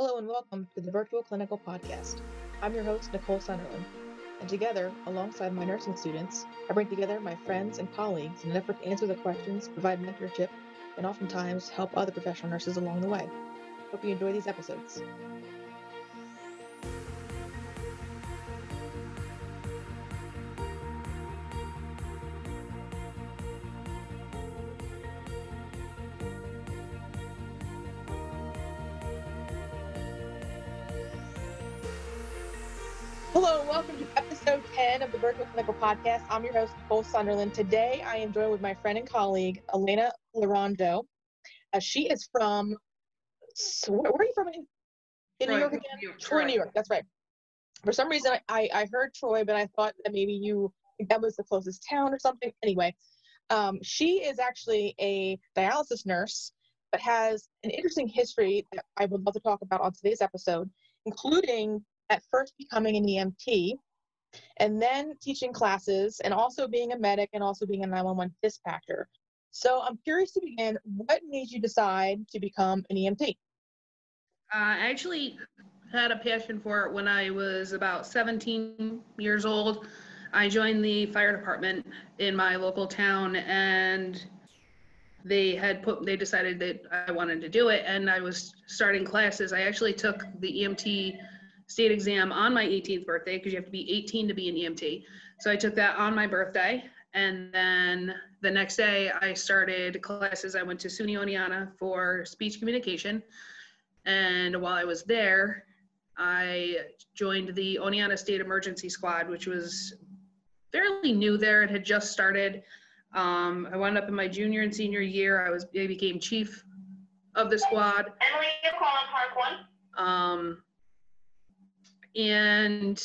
Hello and welcome to the Virtual Clinical Podcast. I'm your host, Nicole Sunderland, and together, alongside my nursing students, I bring together my friends and colleagues in an effort to answer the questions, provide mentorship, and oftentimes help other professional nurses along the way. Hope you enjoy these episodes. Clinical Podcast. I'm your host, Nicole Sunderland. Today, I am joined with my friend and colleague, Alayna Laranjo. Uh, she is from, so where, where are you from in, in Troy, New York again? New York, Troy, Troy. New York. That's right. For some reason, I, I heard Troy, but I thought that maybe you, that was the closest town or something. Anyway, um, she is actually a dialysis nurse, but has an interesting history that I would love to talk about on today's episode, including at first becoming an EMT and then teaching classes and also being a medic and also being a 911 dispatcher. So I'm curious to begin, what made you decide to become an EMT? I actually had a passion for it when I was about 17 years old. I joined the fire department in my local town and they had put they decided that I wanted to do it and I was starting classes. I actually took the EMT state exam on my 18th birthday because you have to be 18 to be an EMT. So I took that on my birthday and then the next day I started classes. I went to SUNY Oneonta for speech communication. And while I was there, I joined the Oneonta State Emergency Squad, which was fairly new there. It had just started. Um, I wound up in my junior and senior year. I was I became chief of the squad. Emily, you calling Park One? Um, and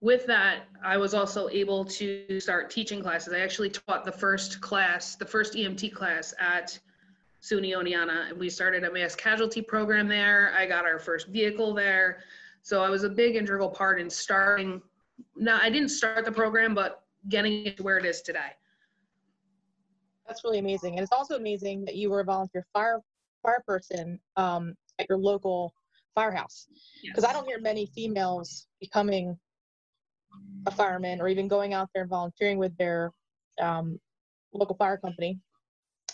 with that, I was also able to start teaching classes. I actually taught the first class, the first EMT class at SUNY Oneonta. And we started a mass casualty program there. I got our first vehicle there. So I was a big integral part in starting, now I didn't start the program, but getting it to where it is today. That's really amazing. And it's also amazing that you were a volunteer fire fire person um, at your local firehouse. Because I don't hear many females becoming a fireman or even going out there and volunteering with their um, local fire company.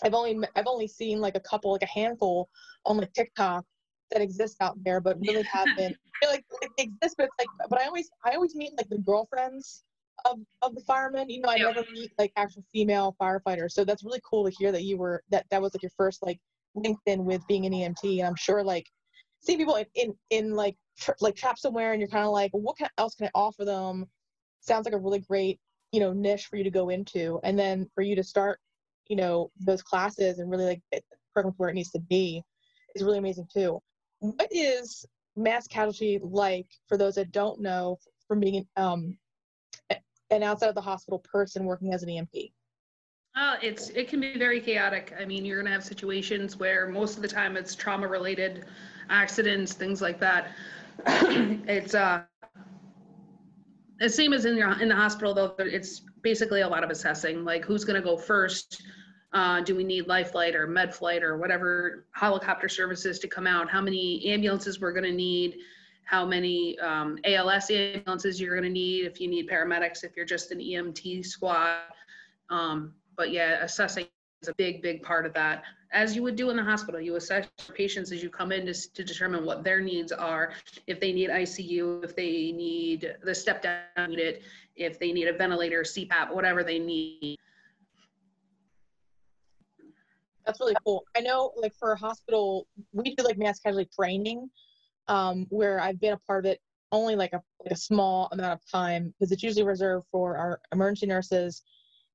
I've only I've only seen like a couple, like a handful on like TikTok that exist out there, but really haven't. Like, like they exist, but it's like, but I always I always meet like the girlfriends of of the firemen. You know, I Yeah. never meet like actual female firefighters. So that's really cool to hear that you were that that was like your first like LinkedIn with being an EMT. And I'm sure like seeing people in in, in like like trapped somewhere, and you're kind of like, what can, else can I offer them? Sounds like a really great you know niche for you to go into, and then for you to start you know those classes and really like program where it needs to be is really amazing too. What is mass casualty like for those that don't know from being um, an outside of the hospital person working as an EMT? Uh, it's it can be very chaotic. I mean, you're gonna have situations where most of the time it's trauma related, accidents, things like that. it's uh, the same as in your in the hospital though. It's basically a lot of assessing, like who's gonna go first. Uh, do we need life flight or med flight or whatever helicopter services to come out? How many ambulances we're gonna need? How many um, ALS ambulances you're gonna need? If you need paramedics, if you're just an EMT squad. Um, but yeah, assessing is a big, big part of that. As you would do in the hospital, you assess patients as you come in to, to determine what their needs are. If they need ICU, if they need the step down unit, if they need a ventilator, CPAP, whatever they need. That's really cool. I know, like for a hospital, we do like mass casualty training, um, where I've been a part of it only like a like a small amount of time because it's usually reserved for our emergency nurses,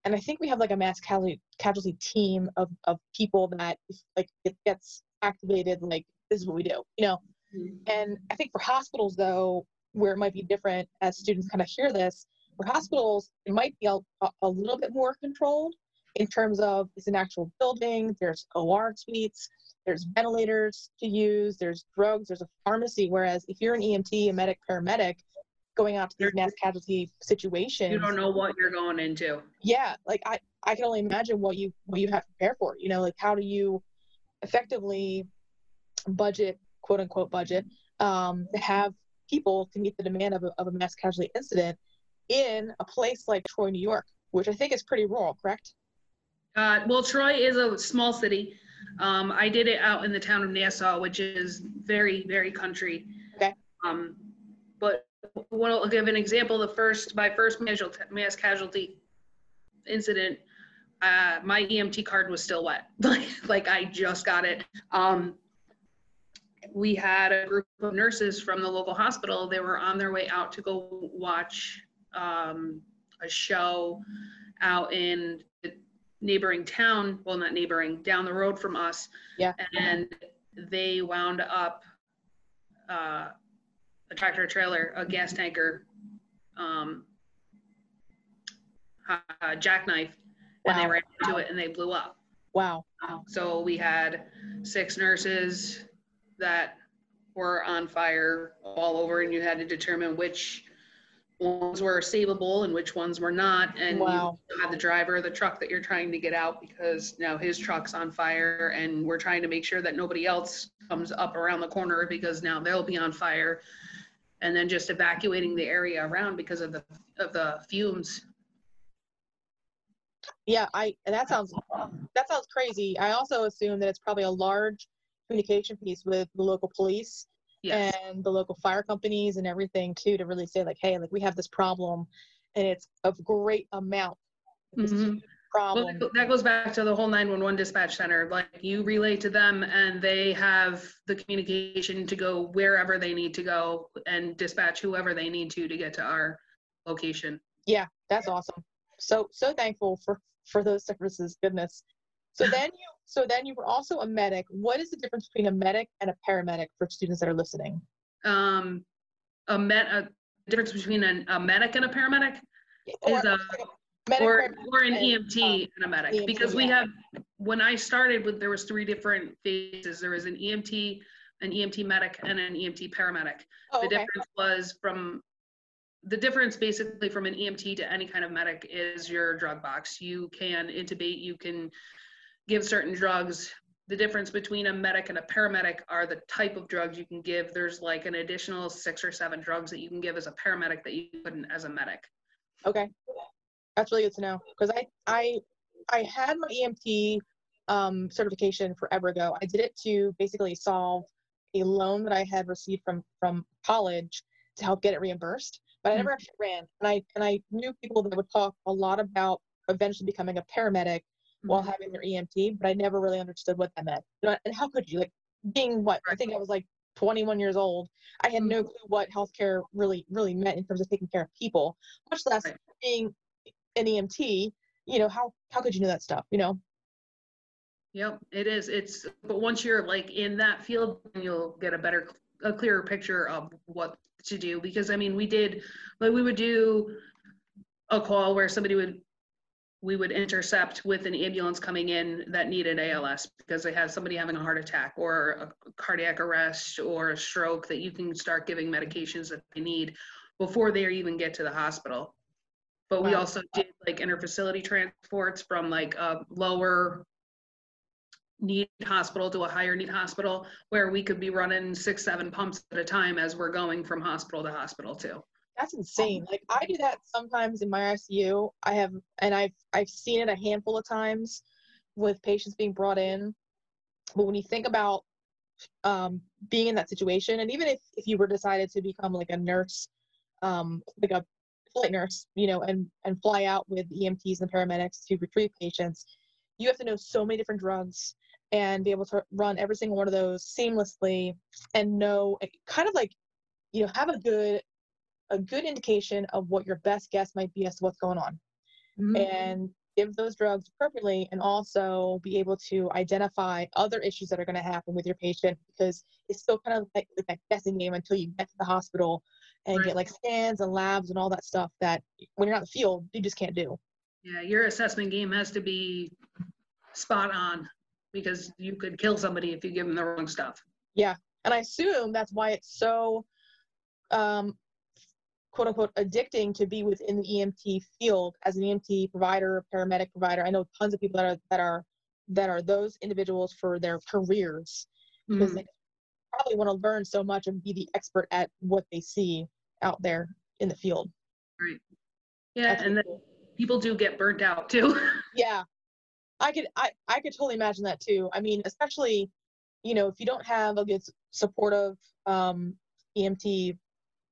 and I think we have like a mass casualty casualty team of of people that if, like it gets activated. Like this is what we do, you know. Mm-hmm. And I think for hospitals though, where it might be different as students kind of hear this, for hospitals it might be a, a little bit more controlled in terms of it's an actual building, there's OR suites, there's ventilators to use, there's drugs, there's a pharmacy. Whereas if you're an EMT, a medic, paramedic, going out to these mass casualty situations, You don't know what you're going into. yeah, like I, I can only imagine what you what you have to prepare for. You know, like how do you effectively budget, quote unquote budget, um, to have people to meet the demand of a, of a mass casualty incident in a place like Troy, New York, which I think is pretty rural, correct? Uh, well, Troy is a small city. Um, I did it out in the town of Nassau, which is very, very country. Okay. Um, but well, I'll give an example. The first, my first mass mass casualty incident, uh, my EMT card was still wet. Like, like I just got it. Um, we had a group of nurses from the local hospital. They were on their way out to go watch um, a show out in the neighboring town. Well, not neighboring, down the road from us. Yeah. And they wound up uh, a tractor trailer, a gas tanker, um, uh, jackknife, and they ran into it and they blew up. Wow. So we had six nurses that were on fire all over, and you had to determine which ones were savable and which ones were not. And Wow. you had the driver of the truck that you're trying to get out because now his truck's on fire, and we're trying to make sure that nobody else comes up around the corner because now they'll be on fire. And then just evacuating the area around because of the of the fumes. Yeah, I that sounds that sounds crazy. I also assume that it's probably a large communication piece with the local police Yes. and the local fire companies and everything too to really say like, hey, like we have this problem and it's of great amount. This Huge Well, that- that goes back to the whole 911 dispatch center. Like you relay to them and they have the communication to go wherever they need to go and dispatch whoever they need to to get to our location. Yeah, that's awesome. So so thankful for for those services. Goodness. So then you so then you were also a medic. What is the difference between a medic and a paramedic for students that are listening? Um, a med a difference between an, a medic and a paramedic Or, is a, or, or an EMT um, and a medic. EMT, Because we yeah. have, when I started with, there was three different phases. There was an EMT, an EMT medic and an EMT paramedic. oh, The okay. difference was from, the difference basically from an EMT to any kind of medic is your drug box. You can intubate, you can give certain drugs. The difference between a medic and a paramedic are the type of drugs you can give. There's like an additional six or seven drugs that you can give as a paramedic that you couldn't as a medic. Okay, that's really good to know because I I I had my EMT um, certification forever ago. I did it to basically solve a loan that I had received from from college to help get it reimbursed, but I never mm. actually ran. And I and I knew people that would talk a lot about eventually becoming a paramedic while mm-hmm. having their EMT, but I never really understood what that meant. You know, and how could you like being what I think I was like 21 years old. I had no mm-hmm. clue what healthcare really really meant in terms of taking care of people, much less being an EMT. You know how how could you know that stuff? You know. Yep, it is. It's, but once you're like in that field, you'll get a better, a clearer picture of what to do. Because I mean, we did, like, we would do a call where somebody would, we would intercept with an ambulance coming in that needed ALS because they had somebody having a heart attack or a cardiac arrest or a stroke that you can start giving medications that they need before they even get to the hospital. But we Wow. also did like interfacility transports from like a lower need hospital to a higher need hospital where we could be running six, seven pumps at a time as we're going from hospital to hospital too. That's insane. Like I do that sometimes in my ICU. I have, and I've I've seen it a handful of times with patients being brought in. But when you think about um, being in that situation, and even if if you were decided to become like a nurse, um, like a flight nurse, you know, and and fly out with EMTs and paramedics to retrieve patients, you have to know so many different drugs and be able to run every single one of those seamlessly and know kind of like you know have a good a good indication of what your best guess might be as to what's going on. Mm-hmm. And give those drugs appropriately and also be able to identify other issues that are going to happen with your patient because it's still kind of like, like that guessing game until you get to the hospital and Right. get like scans and labs and all that stuff that when you're not in the field you just can't do Yeah, your assessment game has to be spot on because you could kill somebody if you give them the wrong stuff. Yeah, and i assume that's why it's so um, quote unquote addicting to be within the EMT field as an EMT provider, paramedic provider. I know tons of people that are that are that are those individuals for their careers because Mhm. they probably want to learn so much and be the expert at what they see out there in the field. Right. Yeah, That's and then cool. people do get burnt out too. Yeah. I could I, I could totally imagine that too. I mean, especially, you know, if you don't have a good supportive um EMT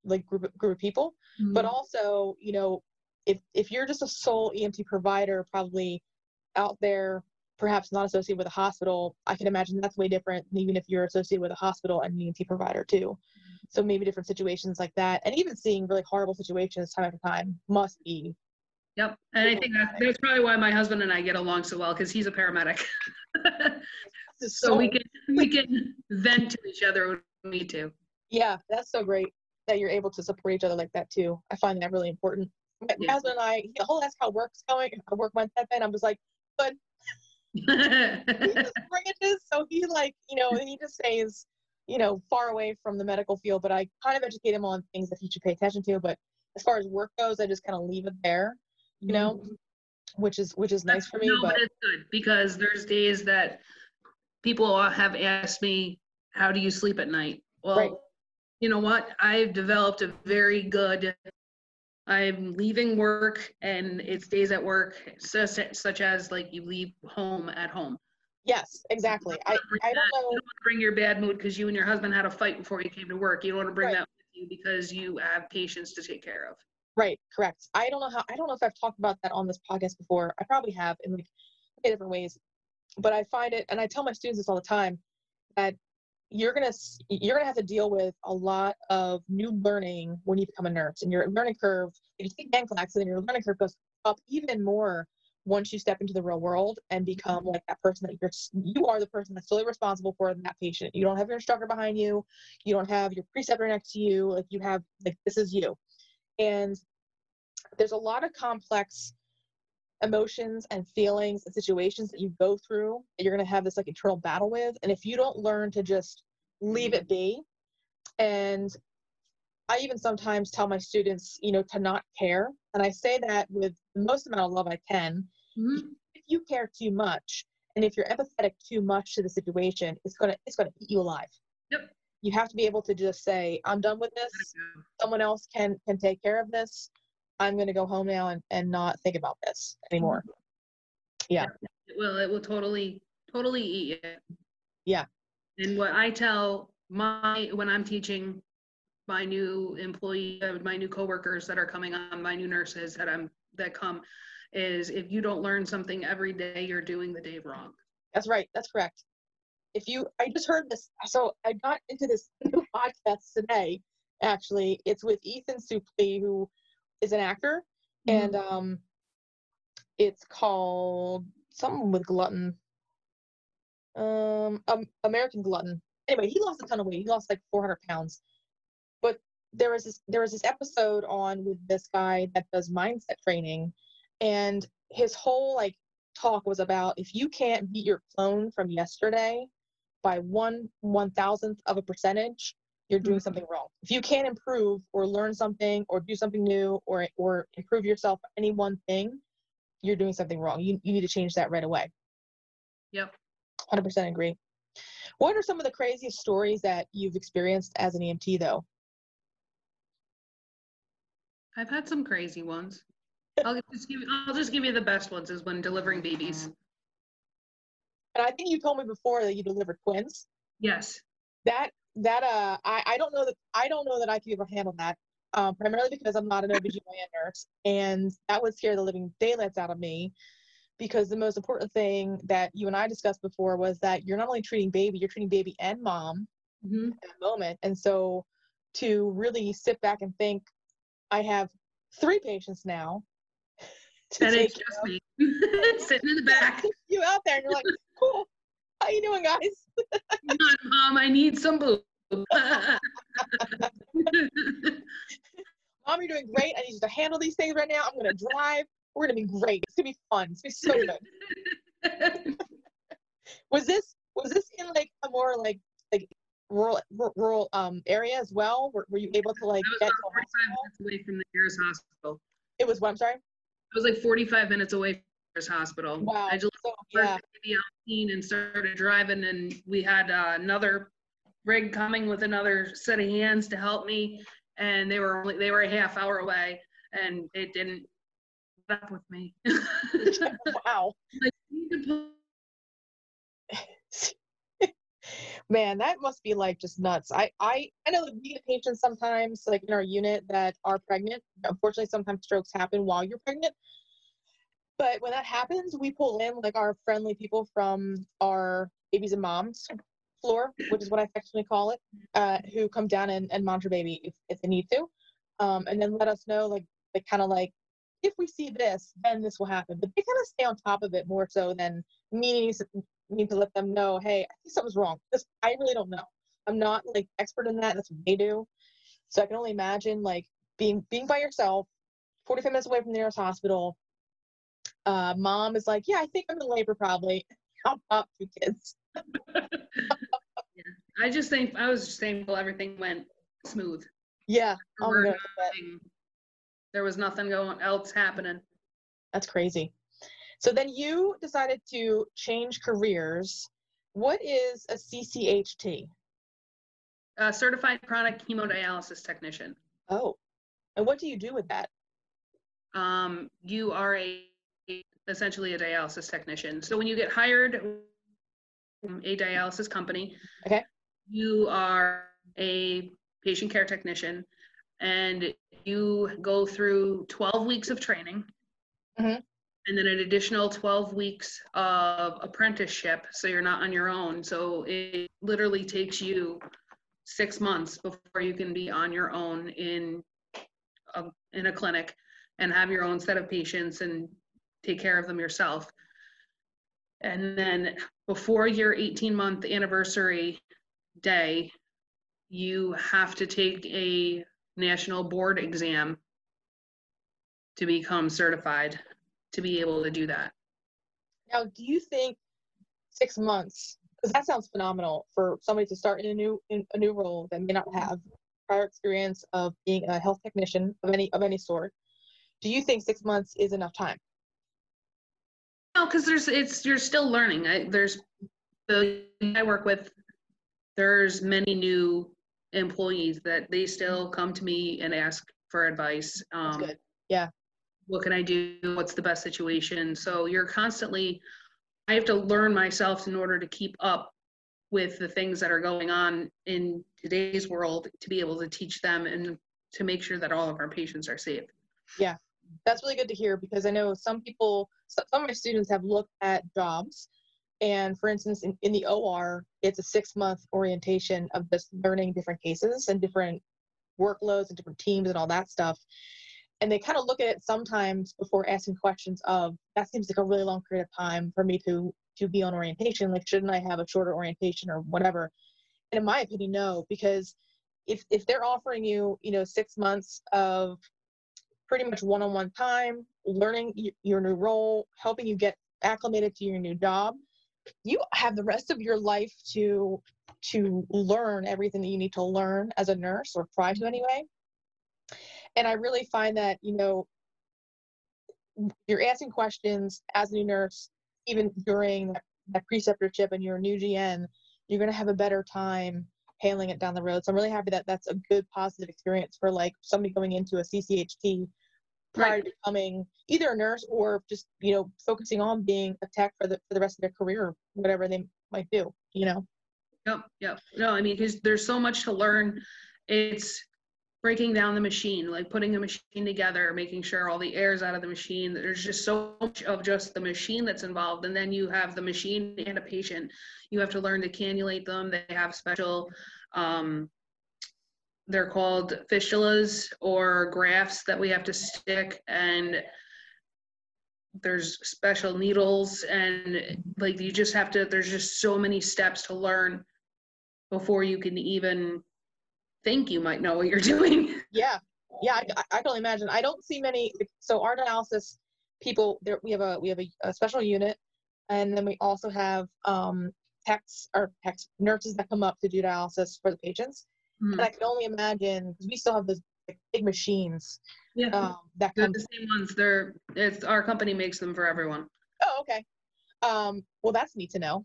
like group group of people, but Mm-hmm. also, you know, if if you're just a sole EMT provider probably out there perhaps not associated with a hospital, I can imagine that's way different than even if you're associated with a hospital and an EMT provider too. Mm-hmm. So maybe different situations like that and even seeing really horrible situations time after time must be Yep, and I think that's, that's probably why my husband and I get along so well, because he's a paramedic. just So we can, we can vent to each other when we need to. Yeah, that's so great that you're able to support each other like that too. I find that really important. My, Yeah. husband and I, he'll ask how work's going, how work went that and I'm just like, he just bringages, so he like, you know, and he just stays, you know, far away from the medical field. But I kind of educate him on things that he should pay attention to. But as far as work goes, I just kind of leave it there, you know, mm-hmm. which is which is nice for me. No, But but it's good because there's days that people have asked me, "How do you sleep at night?" Well, Right. you know what? I've developed a very good. I'm leaving work, and it's days at work, such, such as like you leave home at home. yes, exactly. I I don't know. You don't want to bring your bad mood because you and your husband had a fight before you came to work. You don't want to bring Right. that with you because you have patients to take care of. Right, correct. I don't know how I don't know if I've talked about that on this podcast before. I probably have in like different ways. But I find it and I tell my students this all the time that you're to you're to have to deal with a lot of new learning when you become a nurse and your learning curve if you take NCLEX then your learning curve goes up even more once you step into the real world and become like that person that you're you are the person that's solely responsible for that patient. You don't have your instructor behind you. You don't have your preceptor next to you. Like you have like this is you. And there's a lot of complex emotions and feelings and situations that you go through that you're going to have this like internal battle with. And if you don't learn to just leave it be and i even sometimes tell my students you know to not care. And i say that with the most amount of love i can. Mhm. if you care too much and if you're empathetic too much to the situation it's going to it's going to eat you alive. Yep. you have to be able to just say i'm done with this. Someone else can can take care of this i'm going to go home now and, and not think about this anymore mm-hmm. It will. It will totally, totally eat you. Yeah. And what I tell my when I'm teaching my new employee, my new coworkers that are coming on, my new nurses that I'm that come, is if you don't learn something every day, you're doing the day wrong. that's right that's correct if you i just heard this so i got into this new podcast today actually it's with ethan suplee who is an actor and um it's called something with glutton. Um, um american glutton. Anyway he lost a ton of weight. He lost like 400 pounds. But there was this there was this episode on with this guy that does mindset training and his whole like talk was about if you can't beat your clone from yesterday by one one thousandth of a percentage you're doing Mhm. something wrong if you can't improve or learn something or do something new or or improve yourself any one thing you're doing something wrong you, you need to change that right away Yep. 100% agree what are some of the craziest stories that you've experienced as an emt though I've had some crazy ones. I'll just give I'll just give you the best ones is when delivering babies. and i think you told me before that you delivered twins Yes. that that uh I, I don't know that I don't know that I could ever handle that. Um, primarily because I'm not an OBGYN nurse and that would scare the living daylights out of me because the most important thing that you and I discussed before was that you're not only treating baby, you're treating baby and mom Mhm. at that moment. And so to really sit back and think, I have three patients now. to And it's just me sitting in the back. you out there and you're like, cool. How you doing, guys? On, mom, I need some boob. Mom, you're doing great. I need you to handle these things right now. I'm gonna drive. We're gonna be great. It's gonna be fun. It's gonna be so good. Was this was this in like a more like like rural r- rural um area as well? Were, were you able to like get to away from the nearest hospital. It was what I'm sorry. It was like 45 minutes away from the nearest hospital. Wow. I just So, yeah. yeah. the baby on scene and started driving, and we had uh, another rig coming with another set of hands to help me, and they were only they were a half hour away, and it didn't up with me. wow. Like, you need to put- Man, that must be like just nuts. I I I know that we get patients sometimes like in our unit that are pregnant. Unfortunately, sometimes strokes happen while you're pregnant. But when that happens, we pull in like our friendly people from our babies and moms floor, which is what I affectionately call it, uh, who come down and, and monitor baby if, if they need to. Um, and then let us know like they kind of like if we see this, then this will happen. But they kind of stay on top of it more so than me need to let them know, hey, I think something's wrong. Because I really don't know. I'm not like expert in that. That's what they do. So I can only imagine like being being by yourself, 45 minutes away from the nearest hospital. Uh, mom is like, yeah, I think I'm in labor probably. How about two kids? I just think I was just thankful everything went smooth. Yeah. There nothing- there was nothing going else happening. That's crazy. So then you decided to change careers. What is a CCHT? Uh, certified chronic hemodialysis technician. Oh, and what do you do with that? um, you are a essentially a dialysis technician. So when you get hired from a dialysis company, Okay. you are a patient care technician, and you go through 12 weeks of training, Mhm. and then an additional 12 weeks of apprenticeship. So you're not on your own. So it literally takes you six months before you can be on your own in a, in a clinic and have your own set of patients and take care of them yourself. And then before your 18 month anniversary day, you have to take a national board exam to become certified to be able to do that. Now, do you think six months? Because that sounds phenomenal for somebody to start in a new in a new role that may not have prior experience of being a health technician of any of any sort. Do you think six months is enough time? No, because there's it's you're still learning. I, there's the I work with. There's many new employees that they still come to me and ask for advice. Um, good. Yeah. What can I do? What's the best situation? So you're constantly. I have to learn myself in order to keep up with the things that are going on in today's world to be able to teach them and to make sure that all of our patients are safe. That's really good to hear because I know some people, some of my students have looked at jobs. And for instance, in, in the OR, it's a six month orientation of just learning different cases and different workloads and different teams and all that stuff. And they kind of look at it sometimes before asking questions of that seems like a really long period of time for me to to be on orientation. Like, shouldn't I have a shorter orientation or whatever? And in my opinion, no, because if if they're offering you, you know, six months of pretty much one-on-one time, learning your new role, helping you get acclimated to your new job. You have the rest of your life to to learn everything that you need to learn as a nurse or try to anyway. And I really find that, you know, you're asking questions as a new nurse, even during that, that preceptorship and you're a new GN, you're going to have a better time handling it down the road. So I'm really happy that that's a good positive experience for like somebody going into a CCHT prior Right. to becoming either a nurse or just you know focusing on being a tech for the for the rest of their career, whatever they might do. You know. Yep, yep. No, I mean, because there's so much to learn. It's breaking down the machine, like putting a machine together, making sure all the air's out of the machine. There's just so much of just the machine that's involved. And then you have the machine and a patient. You have to learn to cannulate them. They have special, um, they're called fistulas or grafts that we have to stick. And there's special needles and like you just have to there's just so many steps to learn before you can even think you might know what you're doing Yeah, yeah, I, I- can only imagine. I don't see many. So our dialysis people, there we have a we have a, a special unit, and then we also have um, techs or techs nurses that come up to do dialysis for the patients. Mhm. And I can only imagine because we still have those like, big machines yeah um, that they're the same ones they're it's our company makes them for everyone Oh, okay. Um, well, that's neat to know.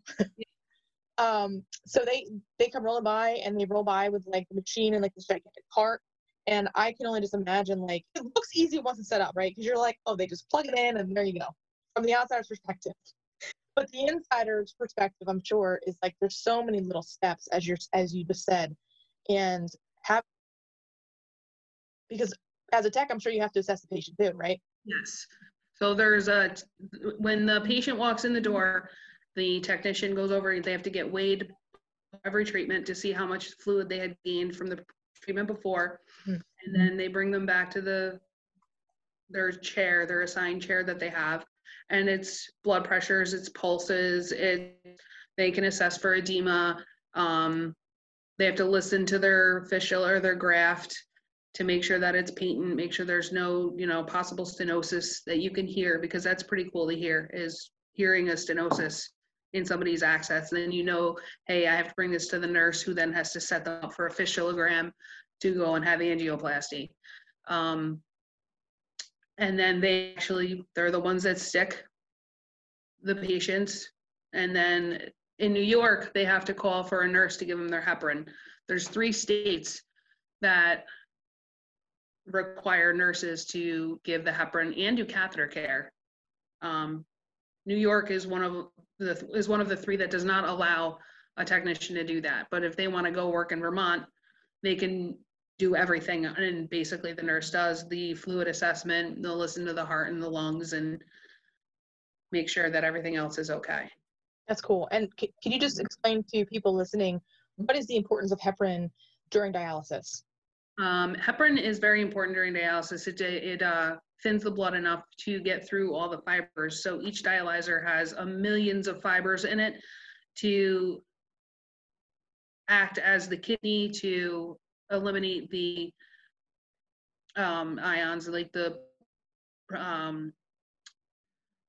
Um, so they they come rolling by and they roll by with like the machine and like this gigantic cart. And I can only just imagine like it looks easy once it's set up, right? Because you're like, oh, they just plug it in and there you go. From the outsider's perspective. But the insider's perspective, I'm sure, is like there's so many little steps as you're as you just said. And have because as a tech, I'm sure you have to assess the patient too, right? Yes. So there's a, when the patient walks in the door, the technician goes over, they have to get weighed every treatment to see how much fluid they had gained from the treatment before. Hmm. And then they bring them back to the, their chair, their assigned chair that they have. And it's blood pressures, it's pulses, it, they can assess for edema. Um, they have to listen to their fistula or their graft to make sure that it's patent, make sure there's no, you know, possible stenosis that you can hear because that's pretty cool to hear is hearing a stenosis in somebody's access. And then you know, hey, I have to bring this to the nurse who then has to set them up for a fistulogram to go and have angioplasty. Um, and then they actually, they're the ones that stick the patients. And then in New York, they have to call for a nurse to give them their heparin. There's three states that require nurses to give the heparin and do catheter care. Um, New York is one of the is one of the three that does not allow a technician to do that. But if they want to go work in Vermont, they can do everything, and basically the nurse does the fluid assessment. They'll listen to the heart and the lungs and make sure that everything else is okay. That's cool. And c- can you just explain to people listening what is the importance of heparin during dialysis? Um, heparin is very important during dialysis. It, it uh, thins the blood enough to get through all the fibers. So each dialyzer has a millions of fibers in it to act as the kidney to eliminate the um, ions like the um,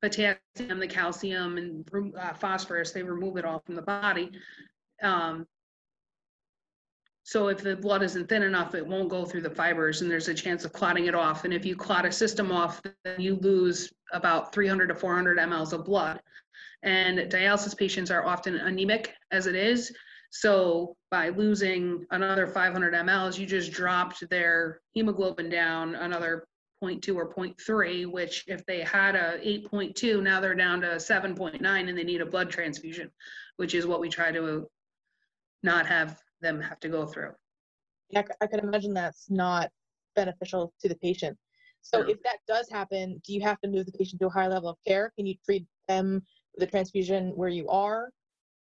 potassium, the calcium, and uh, phosphorus. They remove it all from the body. Um, so if the blood isn't thin enough, it won't go through the fibers and there's a chance of clotting it off. And if you clot a system off, then you lose about 300 to 400 mLs of blood. And dialysis patients are often anemic as it is. So by losing another 500 mLs, you just dropped their hemoglobin down another 0.2 or 0.3, which if they had a 8.2, now they're down to 7.9 and they need a blood transfusion, which is what we try to not have them have to go through. Yeah, I c- I can imagine that's not beneficial to the patient. So No. if that does happen, do you have to move the patient to a higher level of care? Can you treat them with a transfusion where you are?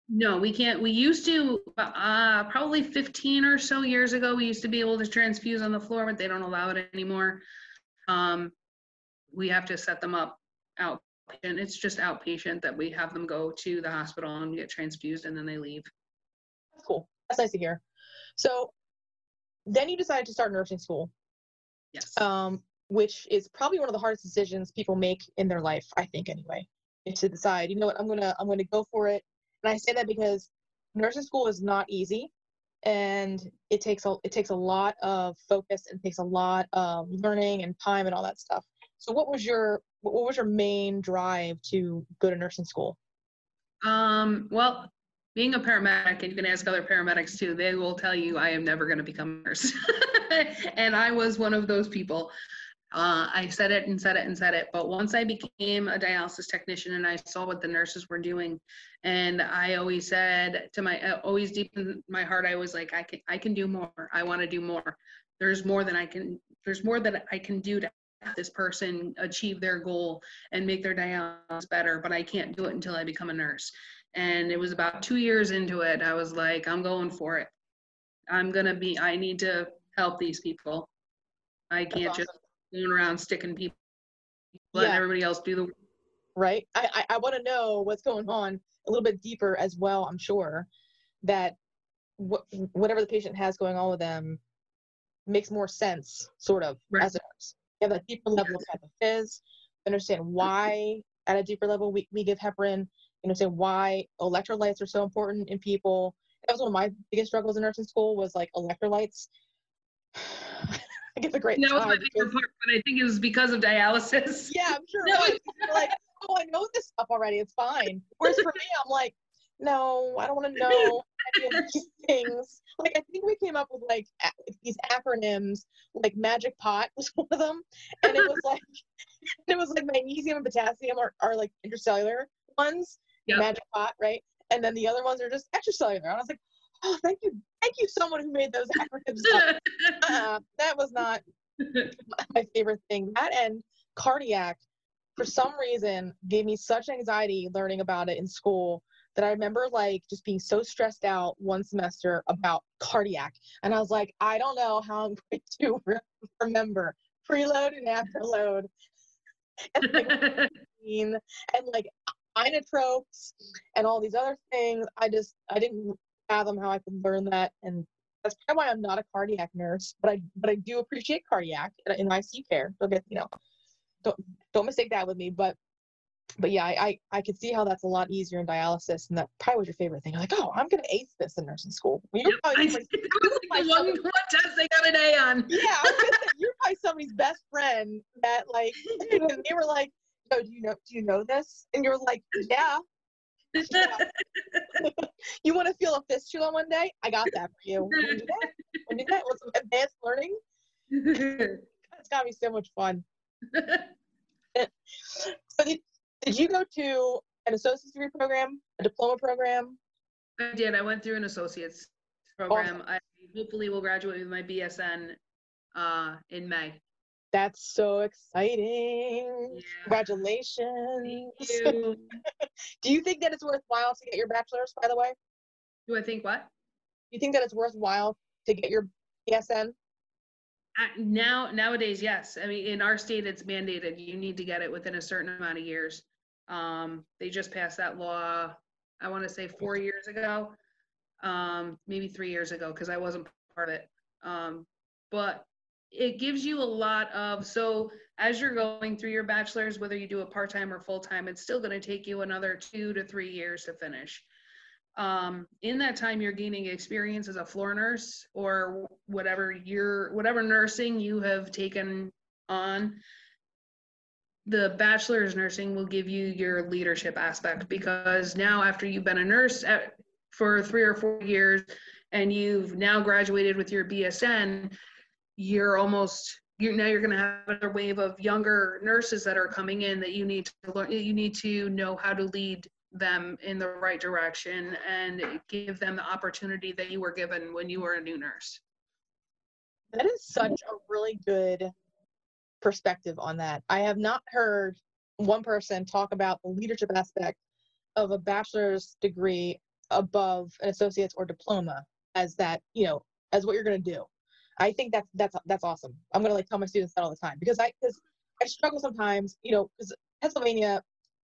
No, we can't. We used to, uh, probably 15 or so years ago, we used to be able to transfuse on the floor, but they don't allow it anymore. Um, we have to set them up outpatient. It's just outpatient that we have them go to the hospital and get transfused and then they leave. That's cool. That's nice to hear. So then you decided to start nursing school, Yes. um, which is probably one of the hardest decisions people make in their life, I think anyway, is to decide, you know what, I'm gonna I'm gonna go for it. And I say that because nursing school is not easy and it takes a it takes a lot of focus and takes a lot of learning and time and all that stuff. So what was your what was your main drive to go to nursing school? Um, well, being a paramedic, and you can ask other paramedics too, they will tell you I am never going to become a nurse. and I was one of those people. Uh, I said it and said it and said it. But once I became a dialysis technician and I saw what the nurses were doing, and I always said to my, uh, always deep in my heart, I was like, I can, I can do more. I want to do more. There's more than I can. There's more that I can do to this person achieve their goal and make their dialysis better. But I can't do it until I become a nurse. And it was about two years into it. I was like, I'm going for it. I'm gonna be. I need to help these people. I can't just awesome. going around sticking people, letting Yeah. everybody else do the. work. right? I, I, I want to know what's going on a little bit deeper as well. I'm sure that wh- whatever the patient has going on with them makes more sense, sort of, Right. as a nurse. You have a deeper level of phys, understand why at a deeper level we, we give heparin, you know, understand why electrolytes are so important in people. That was one of my biggest struggles in nursing school was like electrolytes. I get the great That was my favorite part, but I think it was because of dialysis. yeah, I'm sure. No, like, oh, I know this stuff already. It's fine. Whereas for me, I'm like, no, I don't want to know any of these things. Like, I think we came up with like these acronyms, like Magic Pot was one of them, and it was like, it was like magnesium and potassium are, are like intracellular ones, Yep. Magic Pot, right? And then the other ones are just extracellular. And I was like, oh, thank you, thank you, someone who made those acronyms. Uh, that was not my favorite thing. That and cardiac, for some reason, gave me such anxiety learning about it in school that I remember like just being so stressed out one semester about cardiac. And I was like, I don't know how I'm going to re- remember preload and afterload. And like, and like inotropes and all these other things. I just I didn't fathom how I could learn that, and that's probably why I'm not a cardiac nurse. But I but I do appreciate cardiac in- ICU care. Don't get you know, don't don't mistake that with me. But but yeah, I I, I could see how that's a lot easier in dialysis, and that probably was your favorite thing. You're like, oh, I'm gonna ace this in nursing school. You're Yep, probably I- somebody's- that was like the one, one test they got an A on. yeah, I was gonna say, you're probably somebody's best friend that like they were like, "No, do you know do you know this?" And you're like, "Yeah." You want to feel a fistula one day? I got that for you. To do that? Want to do that with some advanced learning? It's gotta be so much fun. So did, did you go to an associate's degree program, a diploma program? I did. I went through an associate's program. I hopefully will graduate with my BSN uh, in May. That's so exciting. Yeah. Congratulations. Thank you. Do you think that it's worthwhile to get your bachelor's, by the way? Do I think what? Do you think that it's worthwhile to get your BSN? Uh, Now, nowadays, yes. I mean, in our state, it's mandated. You need to get it within a certain amount of years. Um, they just passed that law, I want to say four years ago, um, maybe three years ago, because I wasn't part of it. Um, but it gives you a lot of, so as you're going through your bachelor's, whether you do it part-time or full-time, it's still going to take you another two to three years to finish. Um, in that time, you're gaining experience as a floor nurse or whatever your whatever nursing you have taken on. The bachelor's nursing will give you your leadership aspect because now, after you've been a nurse at, for three or four years and you've now graduated with your BSN, you're almost you're now you're going to have another wave of younger nurses that are coming in that you need to learn you need to know how to lead them in the right direction and give them the opportunity that you were given when you were a new nurse. That is such a really good perspective on that. I have not heard one person talk about the leadership aspect of a bachelor's degree above an associate's or diploma as that, you know, as what you're going to do. I think that's that's that's awesome. I'm to like tell my students that all the time because I because I struggle sometimes, you know, because Pennsylvania,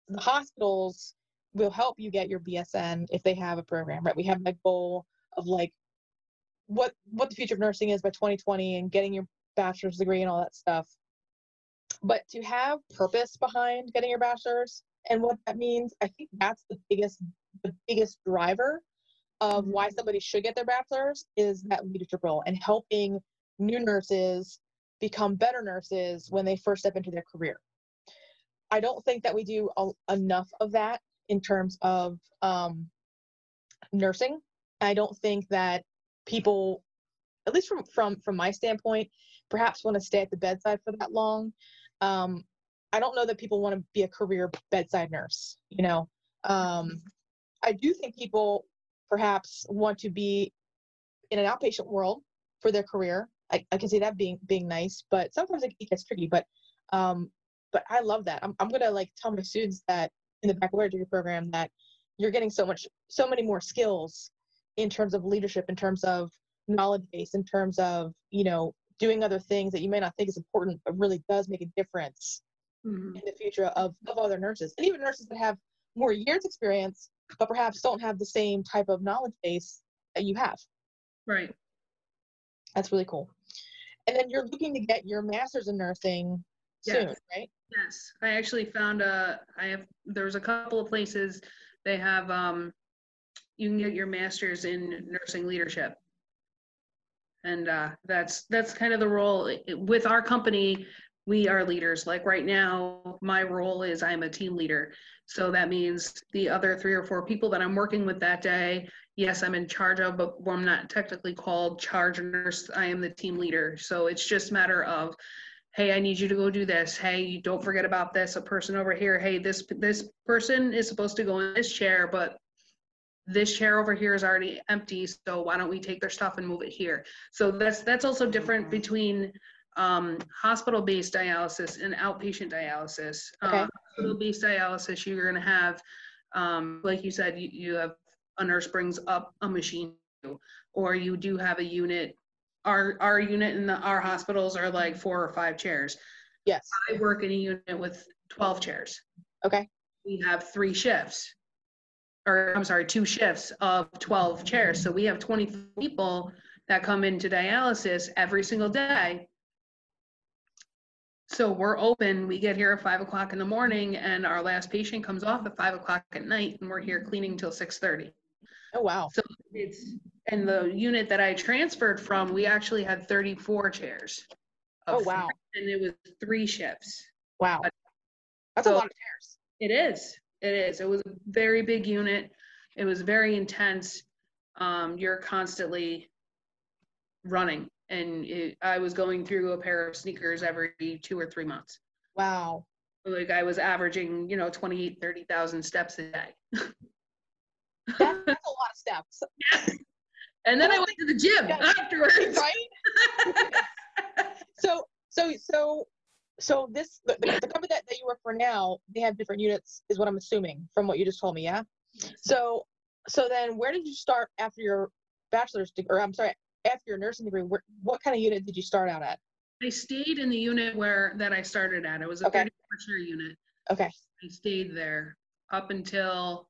the hospitals will help you get your BSN if they have a program, right? We have that goal of like what what the future of nursing is by 2020 and getting your bachelor's degree and all that stuff. But to have purpose behind getting your bachelor's and what that means, I think that's the biggest the biggest driver of why somebody should get their bachelor's is that leadership role and helping new nurses become better nurses when they first step into their career. I don't think that we do a, enough of that in terms of um, nursing. I don't think that people, at least from from from my standpoint, perhaps want to stay at the bedside for that long. Um, I don't know that people want to be a career bedside nurse. You know, um, I do think people perhaps want to be in an outpatient world for their career. I, I can see that being being nice, but sometimes it gets tricky. But um, but I love that. I'm I'm gonna like tell my students that in the baccalaureate degree program that you're getting so much so many more skills in terms of leadership, in terms of knowledge base, in terms of you know doing other things that you may not think is important, but really does make a difference Mhm. in the future of, of other nurses and even nurses that have more years experience but perhaps don't have the same type of knowledge base that you have Right. that's really cool and then you're looking to get your master's in nursing soon Yes. right Yes, I actually found a, I have, there's a couple of places they have, um, you can get your master's in nursing leadership. And, uh, that's, that's kind of the role with our company. We are leaders. Like right now, my role is I'm a team leader. So that means the other three or four people that I'm working with that day, yes, I'm in charge of, but I'm not technically called charge nurse. I am the team leader. So it's just a matter of, hey, I need you to go do this. Hey, don't forget about this. A person over here. Hey, this this person is supposed to go in this chair, but this chair over here is already empty. So why don't we take their stuff and move it here? So that's that's also different mm-hmm. between um, hospital-based dialysis and outpatient dialysis. Okay. Uh, hospital-based dialysis, you're going to have, um, like you said, you, you have a nurse brings up a machine, or you do have a unit. Our our unit in the, our hospitals are like four or five chairs. Yes. I work in a unit with 12 chairs. Okay. We have three shifts, or I'm sorry, two shifts of 12 chairs. So we have 20 people that come into dialysis every single day. So we're open, we get here at five o'clock in the morning and our last patient comes off at five o'clock at night and we're here cleaning till 6:30. Oh wow. So it's, and the unit that I transferred from, we actually had 34 chairs. Oh wow. And it was three shifts. Wow. But- That's a lot of chairs. It is. It is. It was a very big unit. It was very intense. Um, you're constantly running, and it, I was going through a pair of sneakers every two or three months. Wow. Like I was averaging, you know, 28, 30,000 steps a day. That, that's a lot of steps. And then I went to the gym Yeah. afterwards. right? so so so so this the, the company that, that you work for now they have different units is what i'm assuming from what you just told me yeah so so then where did you start after your bachelor's degree or i'm sorry after your nursing degree where, what kind of unit did you start out at I stayed in the unit where that I started at. It was a Okay. 34 chair unit. okay I stayed there up until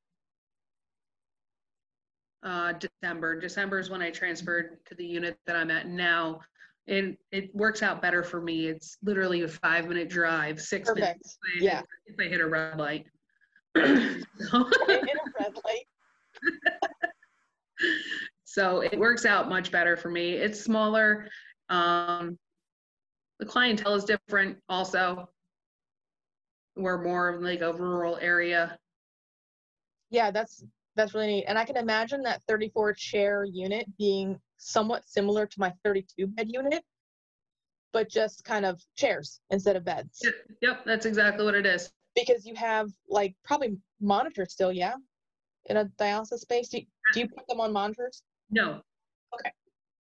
uh, December. December is when I transferred to the unit that I'm at now. And it works out better for me. It's literally a five minute drive, six minutes if I- yeah if I hit a red light. in a red light so it works out much better for me. It's smaller. Um, the clientele is different also. We're more of like a rural area. yeah that's that's really neat and i can imagine that 34 chair unit being somewhat similar to my 32 bed unit but just kind of chairs instead of beds Yep, Yep, that's exactly what it is. because you have like probably monitors still, yeah, in a dialysis space. Do you, do you put them on monitors? No. Okay.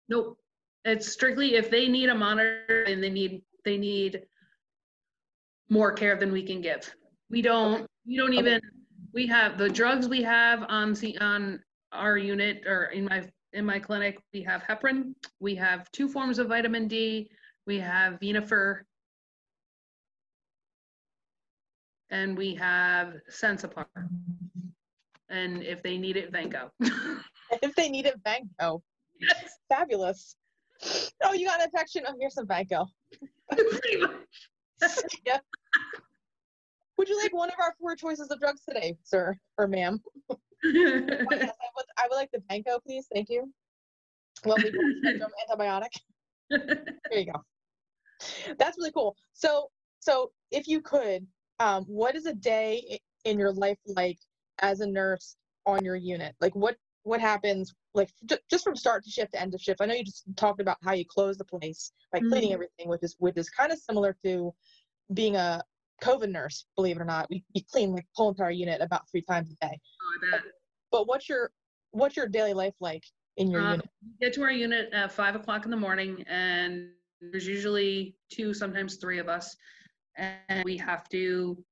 Nope. It's strictly if they need a monitor and they need, they need more care than we can give. We don't, we don't Okay. even, we have, the drugs we have on, the on our unit or in my, in my clinic, we have heparin, we have two forms of vitamin D, we have Venofer, and we have Sensipar. And if they need it, Vanco. If they need it, Vanco. Yes. Fabulous. Oh, you got an infection? Oh, here's some. Pretty much. yeah. Would you like one of our four choices of drugs today, sir or ma'am? Oh, yes, I would, I would like the Vanco, please. Thank you. Lovely spectrum antibiotic. There you go. That's really cool. So, so if you could, um, what is a day in your life like as a nurse on your unit? Like, what what happens like ju- just from start to shift to end of shift? I know you just talked about how you close the place by cleaning Mhm. everything, which is which is kind of similar to being a COVID nurse. Believe it or not, we, we clean like the whole entire unit about three times a day. Oh, I bet. But what's your what's your daily life like in your Um, unit? we Get to our unit at five o'clock in the morning and there's usually two, sometimes three of us. And we have to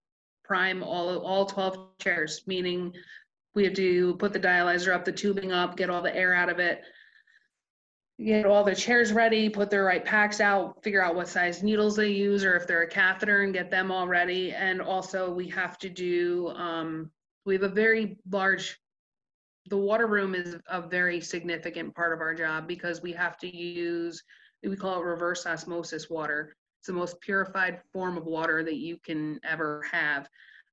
prime all, all 12 chairs, meaning we have to put the dialyzer up, the tubing up, get all the air out of it. Get all the chairs ready, put their right packs out, figure out what size needles they use or if they're a catheter and get them all ready. And also we have to do, um, we have a very large the water room is a very significant part of our job because we have to use, we call it reverse osmosis water. It's the most purified form of water that you can ever have.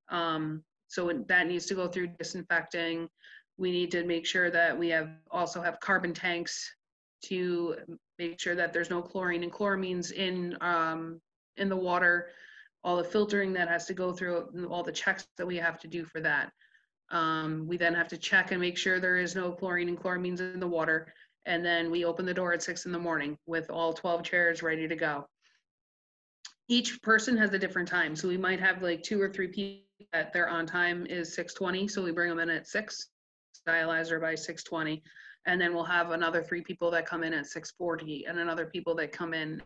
Um, so that needs to go through disinfecting. We need to make sure that we have, also have carbon tanks to make sure that there's no chlorine and chloramines in, um, in the water, all the filtering that has to go through, all the checks that we have to do for that. Um, we then have to check and make sure there is no chlorine and chloramines in the water. And then we open the door at six in the morning with all 12 chairs ready to go. Each person has a different time. So we might have like two or three people that their on time is 620. So we bring them in at six, dialyzer by 620. And then we'll have another three people that come in at 640 and another people that come in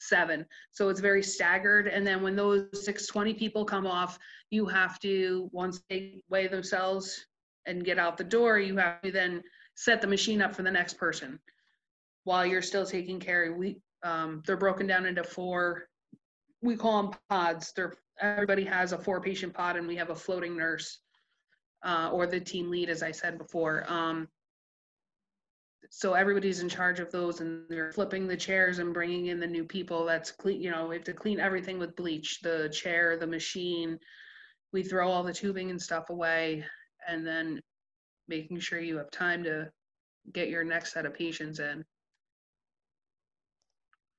seven. So it's very staggered. And then when those 620 people come off, you have to, once they weigh themselves and get out the door, you have to then set the machine up for the next person while you're still taking care. We, um, they're broken down into four, we call them pods. They're, everybody has a four patient pod and we have a floating nurse uh, or the team lead, as I said before. Um, so everybody's in charge of those and they're flipping the chairs and bringing in the new people that's clean you know we have to clean everything with bleach the chair the machine we throw all the tubing and stuff away and then making sure you have time to get your next set of patients in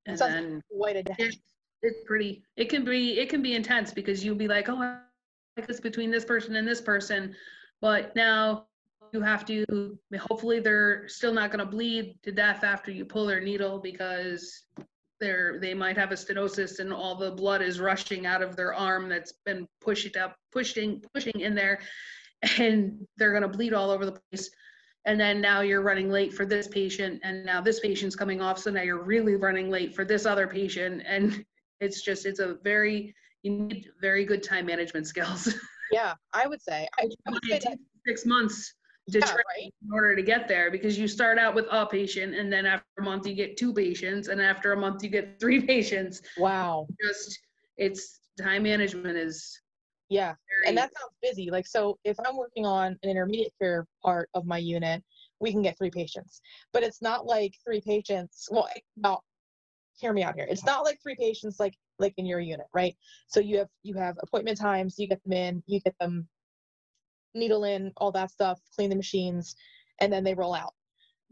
and Sounds then Quite a day. It's, it's pretty it can be it can be intense because you'll be like oh I like this between this person and this person. But now you have to hopefully they're still not going to bleed to death after you pull their needle because they're they might have a stenosis and all the blood is rushing out of their arm that's been pushed up pushing pushing in there and they're going to bleed all over the place. And then now you're running late for this patient and now this patient's coming off so now you're really running late for this other patient and it's just it's a very you need very good time management skills Yeah, I would say. I, I would say six months to yeah, train right? in order to get there because you start out with a patient and then after a month you get two patients and after a month you get three patients Wow. just it's time management is Yeah. And that sounds busy. Like, so if I'm working on an intermediate care part of my unit, we can get three patients. But it's not like three patients. Well, about hear me out here. It's not like three patients like like in your unit, right? So you have you have appointment times. You get them in. You get them needle in, all that stuff. Clean the machines, and then they roll out.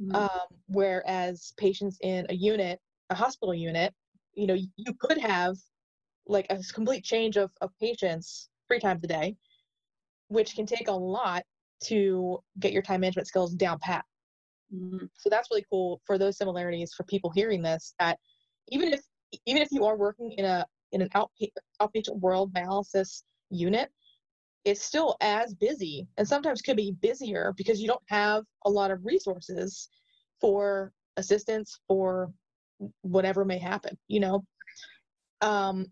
Mhm. Um, whereas patients in a unit, a hospital unit, you know, you could have like a complete change of, of patients three times a day, which can take a lot to get your time management skills down pat. Mhm. So that's really cool for those similarities for people hearing this that even if even if you are working in a in an outpa- outpatient world dialysis unit, it's still as busy and sometimes could be busier because you don't have a lot of resources for assistance for whatever may happen, you know. Um,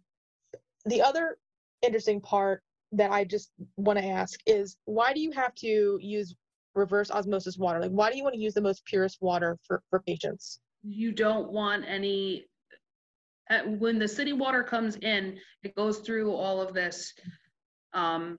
the other interesting part that I just want to ask is why do you have to use reverse osmosis water? Like, why do you want to use the most purest water for, for patients? you don't want any when the city water comes in it goes through all of this um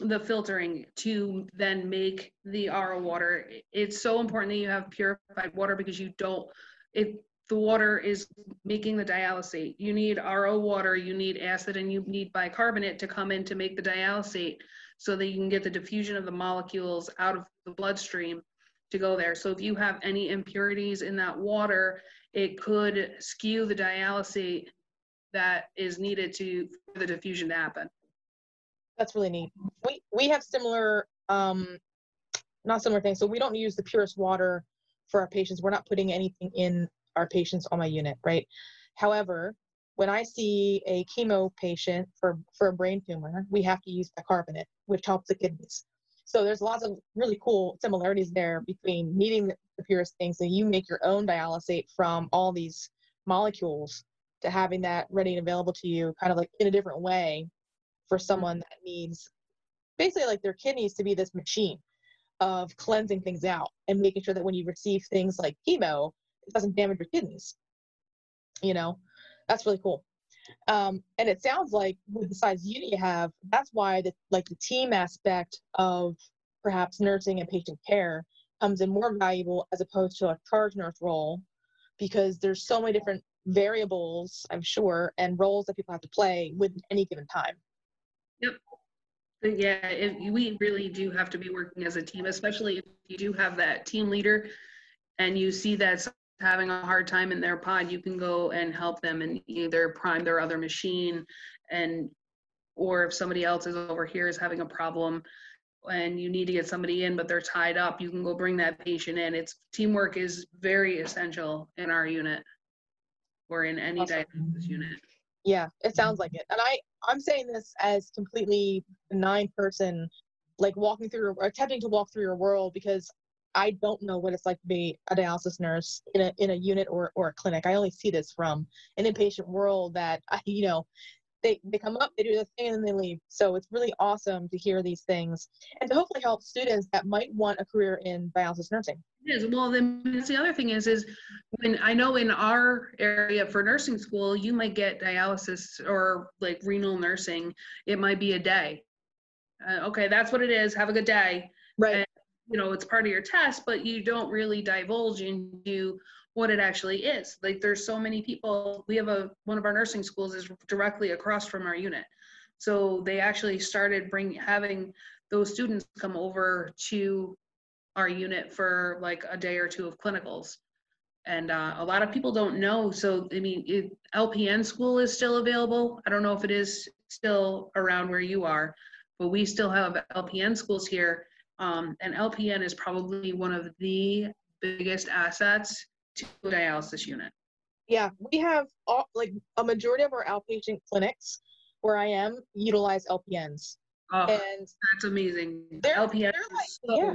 the filtering to then make the RO water. It's so important that you have purified water because you don't, if the water is making the dialysate, you need RO water, you need acid, and you need bicarbonate to come in to make the dialysate so that you can get the diffusion of the molecules out of the bloodstream to go there. So if you have any impurities in that water, it could skew the dialysate that is needed to for the diffusion to happen. That's really neat. We we have similar, um, not similar things. So we don't use the purest water for our patients. We're not putting anything in our patients on my unit, right? However, when I see a chemo patient for for a brain tumor, we have to use bicarbonate, which helps the kidneys. So there's lots of really cool similarities there between needing the, purest things, and you make your own dialysate from all these molecules to having that ready and available to you, kind of like in a different way for someone that needs basically like their kidneys to be this machine of cleansing things out and making sure that when you receive things like chemo, it doesn't damage your kidneys. You know, that's really cool. Um, and it sounds like with the size unit you have, that's why the like the team aspect of perhaps nursing and patient care comes in more valuable as opposed to a charge nurse role because there's so many different variables, I'm sure, and roles that people have to play with any given time. But yeah, it, we really do have to be working as a team, especially if you do have that team leader and you see that having a hard time in their pod, you can go and help them and either prime their other machine and or if somebody else is over here is having a problem and you need to get somebody in but they're tied up, you can go bring that patient in. It's teamwork is very essential in our unit or in any Awesome. dialysis unit. Yeah, it sounds like it. And I, I'm saying this as completely nine person, like walking through or attempting to walk through your world because I don't know what it's like to be a dialysis nurse in a in a unit or or a clinic. I only see this from an inpatient world that I, you know, they they come up, they do the thing, and then they leave. So it's really awesome to hear these things and to hopefully help students that might want a career in dialysis nursing. It is. Well, then the other thing is, is when I know in our area for nursing school, you might get dialysis or like renal nursing. It might be a day. Uh, okay, that's what it is. Have a good day. Right. You know, it's part of your test, but you don't really divulge into what it actually is. Like there's so many people. We have a one of our nursing schools is directly across from our unit. So they actually started bring having those students come over to our unit for like a day or two of clinicals. And uh, a lot of people don't know. So, I mean, it, LPN school is still available. I don't know if it is still around where you are, but we still have LPN schools here. Um, and LPN is probably one of the biggest assets to a dialysis unit. Yeah, we have all like a majority of our outpatient clinics where I am utilize LPNs. Oh, And that's amazing. They're- LPN they're like- so, yeah,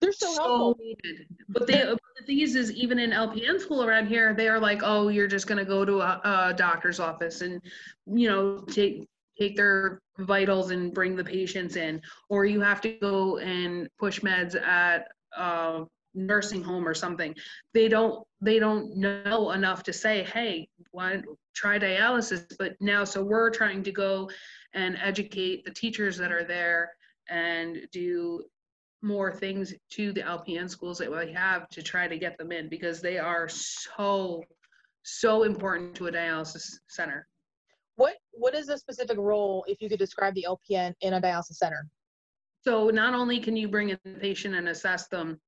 they're so helpful. needed. But they, the thing is, is even in LPN school around here, they are like, oh, you're just gonna go to a, a doctor's office and, you know, take take their vitals and bring the patients in, or you have to go and push meds at a nursing home or something. They don't they don't know enough to say, hey, why try dialysis? But now, so we're trying to go and educate the teachers that are there and do more things to the LPN schools that we have to try to get them in because they are so, so important to a dialysis center. What is the specific role if you could describe the LPN in a dialysis center? So not only can you bring in the patient and assess them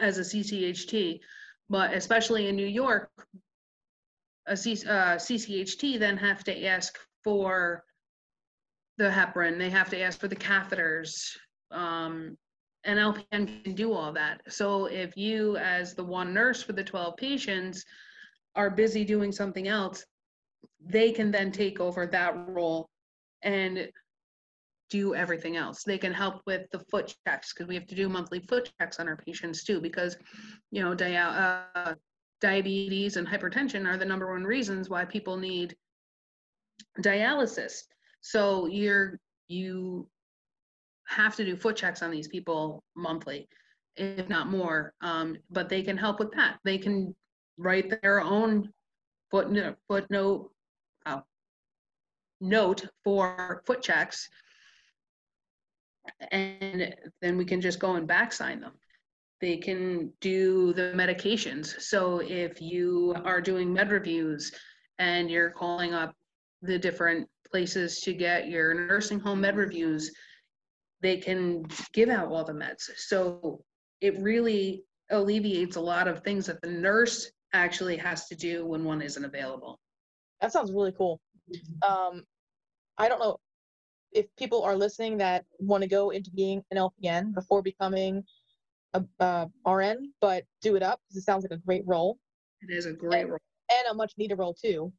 as a CCHT, but especially in New York, a C, uh, CCHT then have to ask for the heparin, they have to ask for the catheters. Um, and LPN can do all that. So if you, as the one nurse for the 12 patients, are busy doing something else, they can then take over that role and do everything else. They can help with the foot checks because we have to do monthly foot checks on our patients too because, you know, dia- uh, diabetes and hypertension are the number one reasons why people need dialysis. So you're you have to do foot checks on these people monthly, if not more. Um, but they can help with that. They can write their own footnote footnote note for foot checks and then we can just go and back sign them. They can do the medications. So if you are doing med reviews and you're calling up the different places to get your nursing home med reviews, they can give out all the meds. So it really alleviates a lot of things that the nurse actually has to do when one isn't available. That sounds really cool. Um, I don't know if people are listening that want to go into being an LPN before becoming a, a RN, but do it up because it sounds like a great role It is a great role. and a much needed role too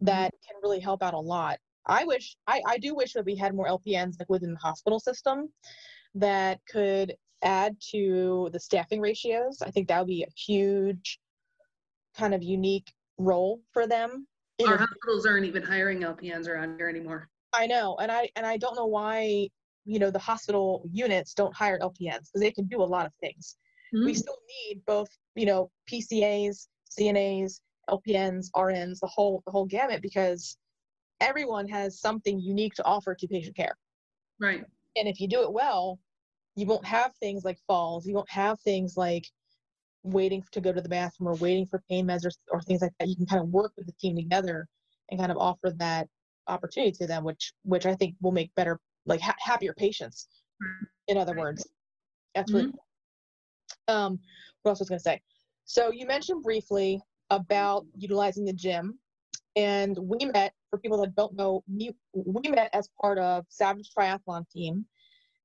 that can really help out a lot. I wish I, I do wish that we had more LPNs like within the hospital system that could add to the staffing ratios. I think that would be a huge kind of unique role for them. Our hospitals aren't even hiring LPNs around here anymore. I know, and I and I don't know why you know the hospital units don't hire LPNs because they can do a lot of things. We hmm. still need both you know PCAs, CNAs, LPNs, RNs, the whole the whole gamut because everyone has something unique to offer to patient care. Right. And if you do it well, you won't have things like falls. You won't have things like waiting to go to the bathroom or waiting for pain meds or, or things like that. You can kind of work with the team together and kind of offer that opportunity to them, which which I think will make better, like ha- happier patients. In other words, that's really cool. Um, what else was I gonna say? So you mentioned briefly about utilizing the gym, and we met. For people that don't know, we, we met as part of Savage Triathlon team,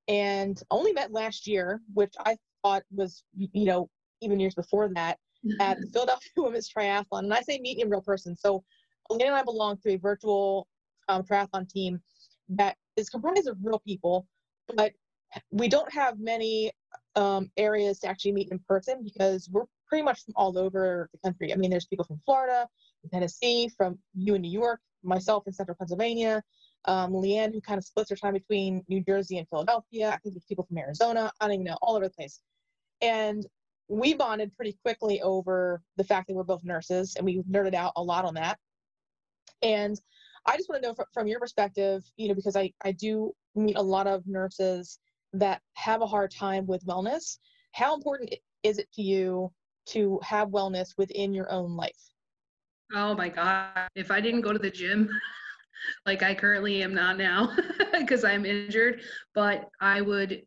and only met last year, which I thought was you know even years before that at the Philadelphia Women's Triathlon. And I say meet in real person. So Alayna and I belong to a virtual um, triathlon team that is comprised of real people, but we don't have many um, areas to actually meet in person because we're pretty much from all over the country. I mean, there's people from Florida, from Tennessee, from you in New York, myself in central Pennsylvania, um, Leanne, who kind of splits her time between New Jersey and Philadelphia. I think there's people from Arizona. I don't even know, all over the place. And we bonded pretty quickly over the fact that we're both nurses and we nerded out a lot on that. And I just want to know from, from your perspective, you know, because I, I do meet a lot of nurses that have a hard time with wellness. How important is it to you to have wellness within your own life? Oh my God. If I didn't go to the gym, like I currently am not now because I'm injured, but I would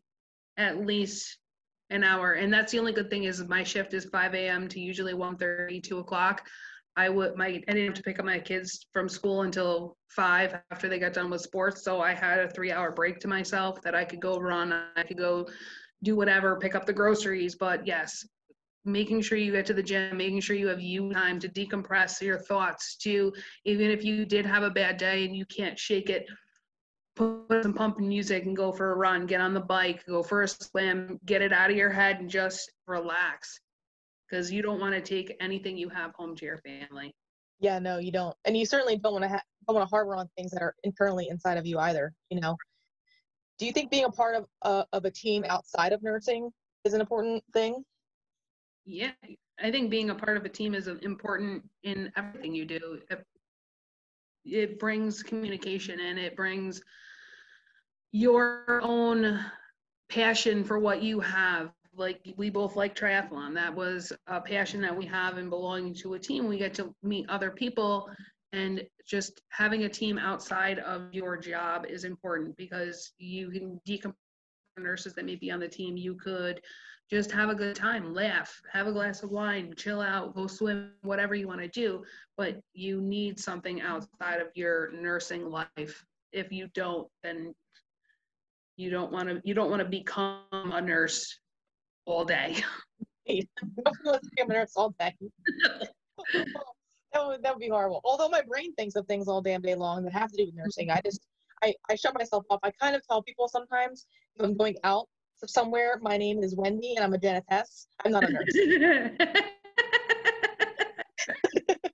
at least an hour. And that's the only good thing is my shift is 5 a.m. to usually 1.30, 2 o'clock. I would my I didn't have to pick up my kids from school until five after they got done with sports. So I had a three hour break to myself that I could go run, I could go do whatever, pick up the groceries. But yes, making sure you get to the gym, making sure you have you time to decompress your thoughts to even if you did have a bad day and you can't shake it, put some pumping music and go for a run, get on the bike, go for a swim, get it out of your head and just relax because you don't want to take anything you have home to your family. Yeah, no, you don't, and you certainly don't want to ha- don't want to harbor on things that are internally inside of you either. You know, do you think being a part of uh, of a team outside of nursing is an important thing? Yeah, I think being a part of a team is important in everything you do. It brings communication and it brings your own passion for what you have like we both like triathlon. That was a passion that we have in belonging to a team. We get to meet other people and just having a team outside of your job is important because you can decompress nurses that may be on the team. You could just have a good time, laugh, have a glass of wine, chill out, go swim, whatever you want to do. But you need something outside of your nursing life. If you don't, then you don't want to you don't want to become a nurse all day. nurse all day. that would that would be horrible. Although my brain thinks of things all damn day long that have to do with nursing, I just I, I shut myself off. I kind of tell people sometimes if I'm going out somewhere, my name is Wendy and I'm a janitess. I'm not a nurse.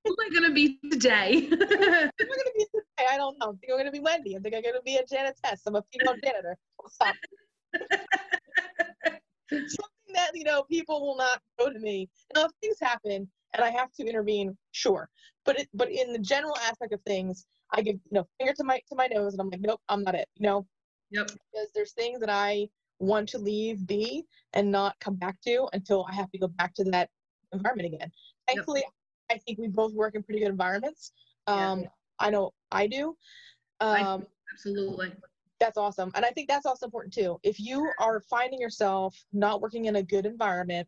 Who am I gonna be today? Who am I gonna be today? I don't know. I think I'm gonna be Wendy. I think I'm gonna be a janitess. I'm a female janitor. Stop. something that you know people will not go to me. Now, if things happen and I have to intervene, sure. But it, but in the general aspect of things, I give you know finger to my to my nose, and I'm like, nope, I'm not it. You know. Yep. Because there's things that I want to leave be and not come back to until I have to go back to that environment again. Thankfully, yep. I think we both work in pretty good environments. Um, yeah. I know I do. Um, I, absolutely that's awesome and i think that's also important too if you are finding yourself not working in a good environment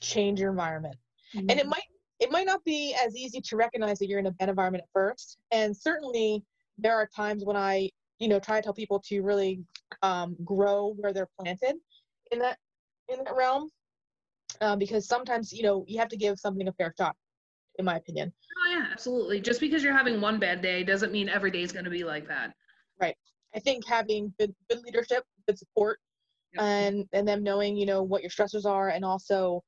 change your environment mm-hmm. and it might it might not be as easy to recognize that you're in a bad environment at first and certainly there are times when i you know try to tell people to really um, grow where they're planted in that in that realm uh, because sometimes you know you have to give something a fair shot in my opinion oh yeah absolutely just because you're having one bad day doesn't mean every day is going to be like that right I think having good good leadership, good support, yep. and and them knowing you know what your stressors are, and also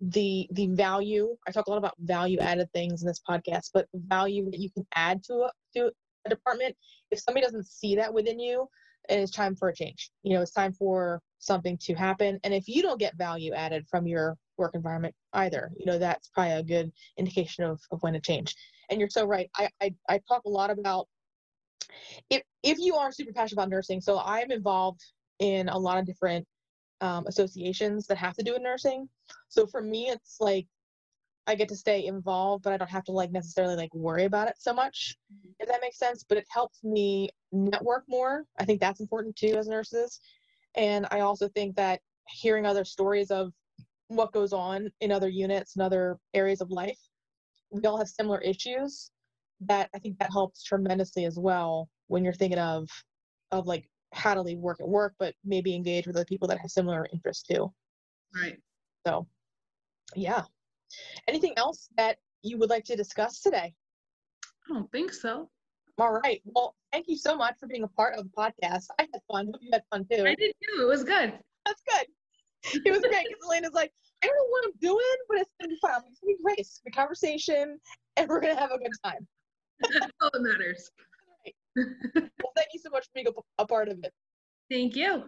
the the value. I talk a lot about value added things in this podcast, but value that you can add to a to department. If somebody doesn't see that within you, it's time for a change. You know, it's time for something to happen. And if you don't get value added from your work environment either, you know, that's probably a good indication of, of when to change. And you're so right. I, I, I talk a lot about if if you are super passionate about nursing, so I'm involved in a lot of different um, associations that have to do with nursing. So for me, it's like I get to stay involved, but I don't have to like necessarily like worry about it so much, mm-hmm. if that makes sense. But it helps me network more. I think that's important too as nurses. And I also think that hearing other stories of what goes on in other units and other areas of life. We all have similar issues. That I think that helps tremendously as well when you're thinking of of like how to leave work at work, but maybe engage with other people that have similar interests too. Right. So, yeah. Anything else that you would like to discuss today? I don't think so. All right. Well, thank you so much for being a part of the podcast. I had fun. Hope you had fun too. I did too. It was good. That's good. It was great because Alayna's like, I don't know what I'm doing, but it's gonna be fun. It's gonna be great. It's conversation, and we're gonna have a good time. That's all that matters. Well, thank you so much for being a, a part of it. Thank you.